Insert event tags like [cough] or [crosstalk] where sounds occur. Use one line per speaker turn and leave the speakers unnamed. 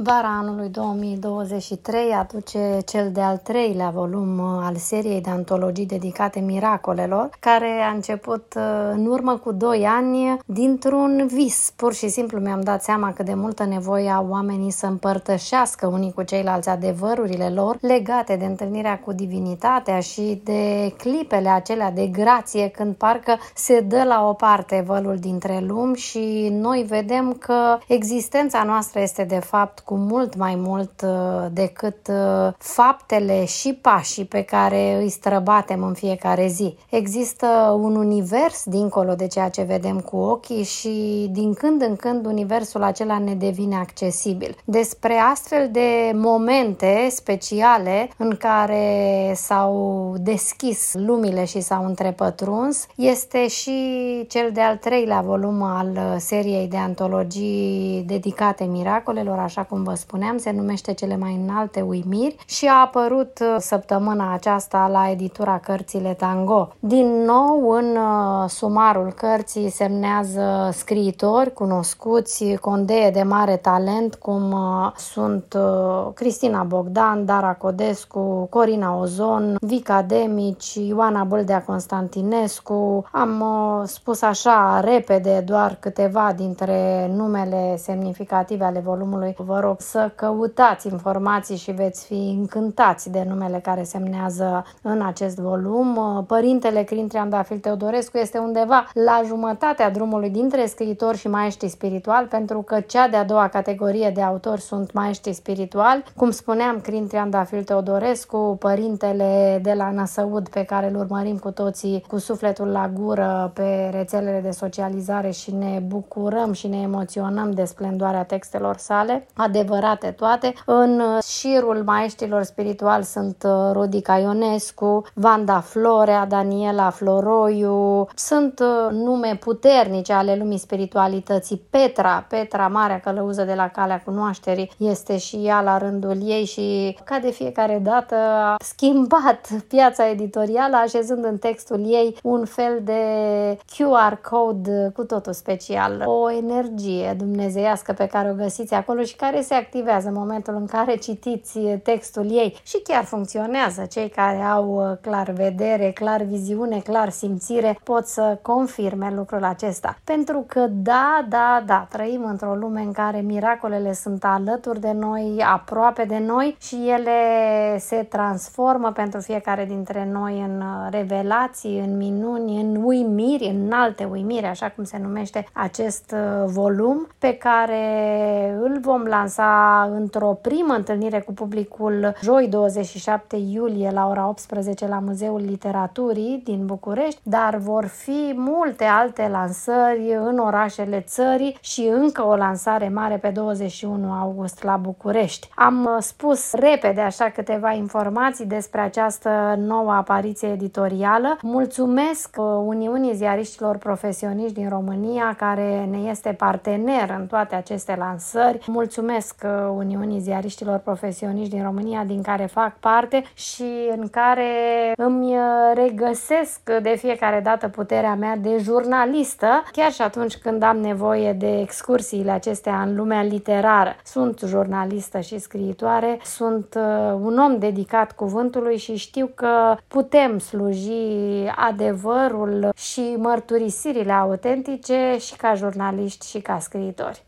Vara anului 2023 aduce cel de-al treilea volum uh, al seriei de antologii dedicate miracolelor, care a început uh, în urmă cu 2 ani dintr-un vis. Pur și simplu mi-am dat seama că de multă nevoie au oamenii să împărtășească unii cu ceilalți adevărurile lor legate de întâlnirea cu divinitatea și de clipele acelea de grație când parcă se dă la o parte vălul dintre lumi și noi vedem că existența noastră este de fapt cu mult mai mult uh, decât uh, faptele și pașii pe care îi străbatem în fiecare zi. Există un univers dincolo de ceea ce vedem cu ochii și din când în când universul acela ne devine accesibil. Despre astfel de momente speciale în care s-au deschis lumile și s-au întrepătruns este și cel de-al treilea volum al seriei de antologii dedicate miracolelor, așa cum cum vă spuneam, se numește Cele mai înalte uimiri și a apărut uh, săptămâna aceasta la editura Cărțile Tango. Din nou, în uh, sumarul cărții semnează scriitori cunoscuți, condee de mare talent, cum uh, sunt Cristina Bogdan, Dara Codescu, Corina Ozon, Vica Demici, Ioana Bâldea Constantinescu. Am spus așa repede doar câteva dintre numele semnificative ale volumului. Vă rog rog să căutați informații și veți fi încântați de numele care semnează în acest volum. Părintele Crin Triandafil Teodorescu este undeva la jumătatea drumului dintre scriitori și maestri spirituali, pentru că cea de-a doua categorie de autori sunt maestri spirituali. Cum spuneam, Crin Triandafil Teodorescu, părintele de la Năsăud pe care îl urmărim cu toții cu sufletul la gură pe rețelele de socializare și ne bucurăm și ne emoționăm de splendoarea textelor sale adevărate toate. În șirul maestrilor spirituali sunt uh, Rodica Ionescu, Vanda Florea, Daniela Floroiu, sunt uh, nume puternice ale lumii spiritualității. Petra, Petra, marea călăuză de la Calea Cunoașterii, este și ea la rândul ei și ca de fiecare dată a schimbat [laughs] piața editorială așezând în textul ei un fel de QR code cu totul special, o energie dumnezeiască pe care o găsiți acolo și care se activează în momentul în care citiți textul ei și chiar funcționează. Cei care au uh, clar vedere, clar viziune, clar simțire pot să confirme lucrul acesta. Pentru că da, da, da, trăim într-o lume în care miracolele sunt alături de noi, aproape de noi și ele se transformă pentru fiecare dintre noi în uh, revelații, în minuni, în uimiri, în alte uimiri, așa cum se numește acest uh, volum pe care îl vom lansa lansa într-o primă întâlnire cu publicul joi 27 iulie la ora 18 la Muzeul Literaturii din București, dar vor fi multe alte lansări în orașele țării și încă o lansare mare pe 21 august la București. Am spus repede așa câteva informații despre această nouă apariție editorială. Mulțumesc Uniunii Ziariștilor Profesioniști din România care ne este partener în toate aceste lansări. Mulțumesc mulțumesc uh, Uniunii Ziariștilor Profesioniști din România, din care fac parte și în care îmi uh, regăsesc de fiecare dată puterea mea de jurnalistă, chiar și atunci când am nevoie de excursiile acestea în lumea literară. Sunt jurnalistă și scriitoare, sunt uh, un om dedicat cuvântului și știu că putem sluji adevărul și mărturisirile autentice și ca jurnaliști și ca scriitori.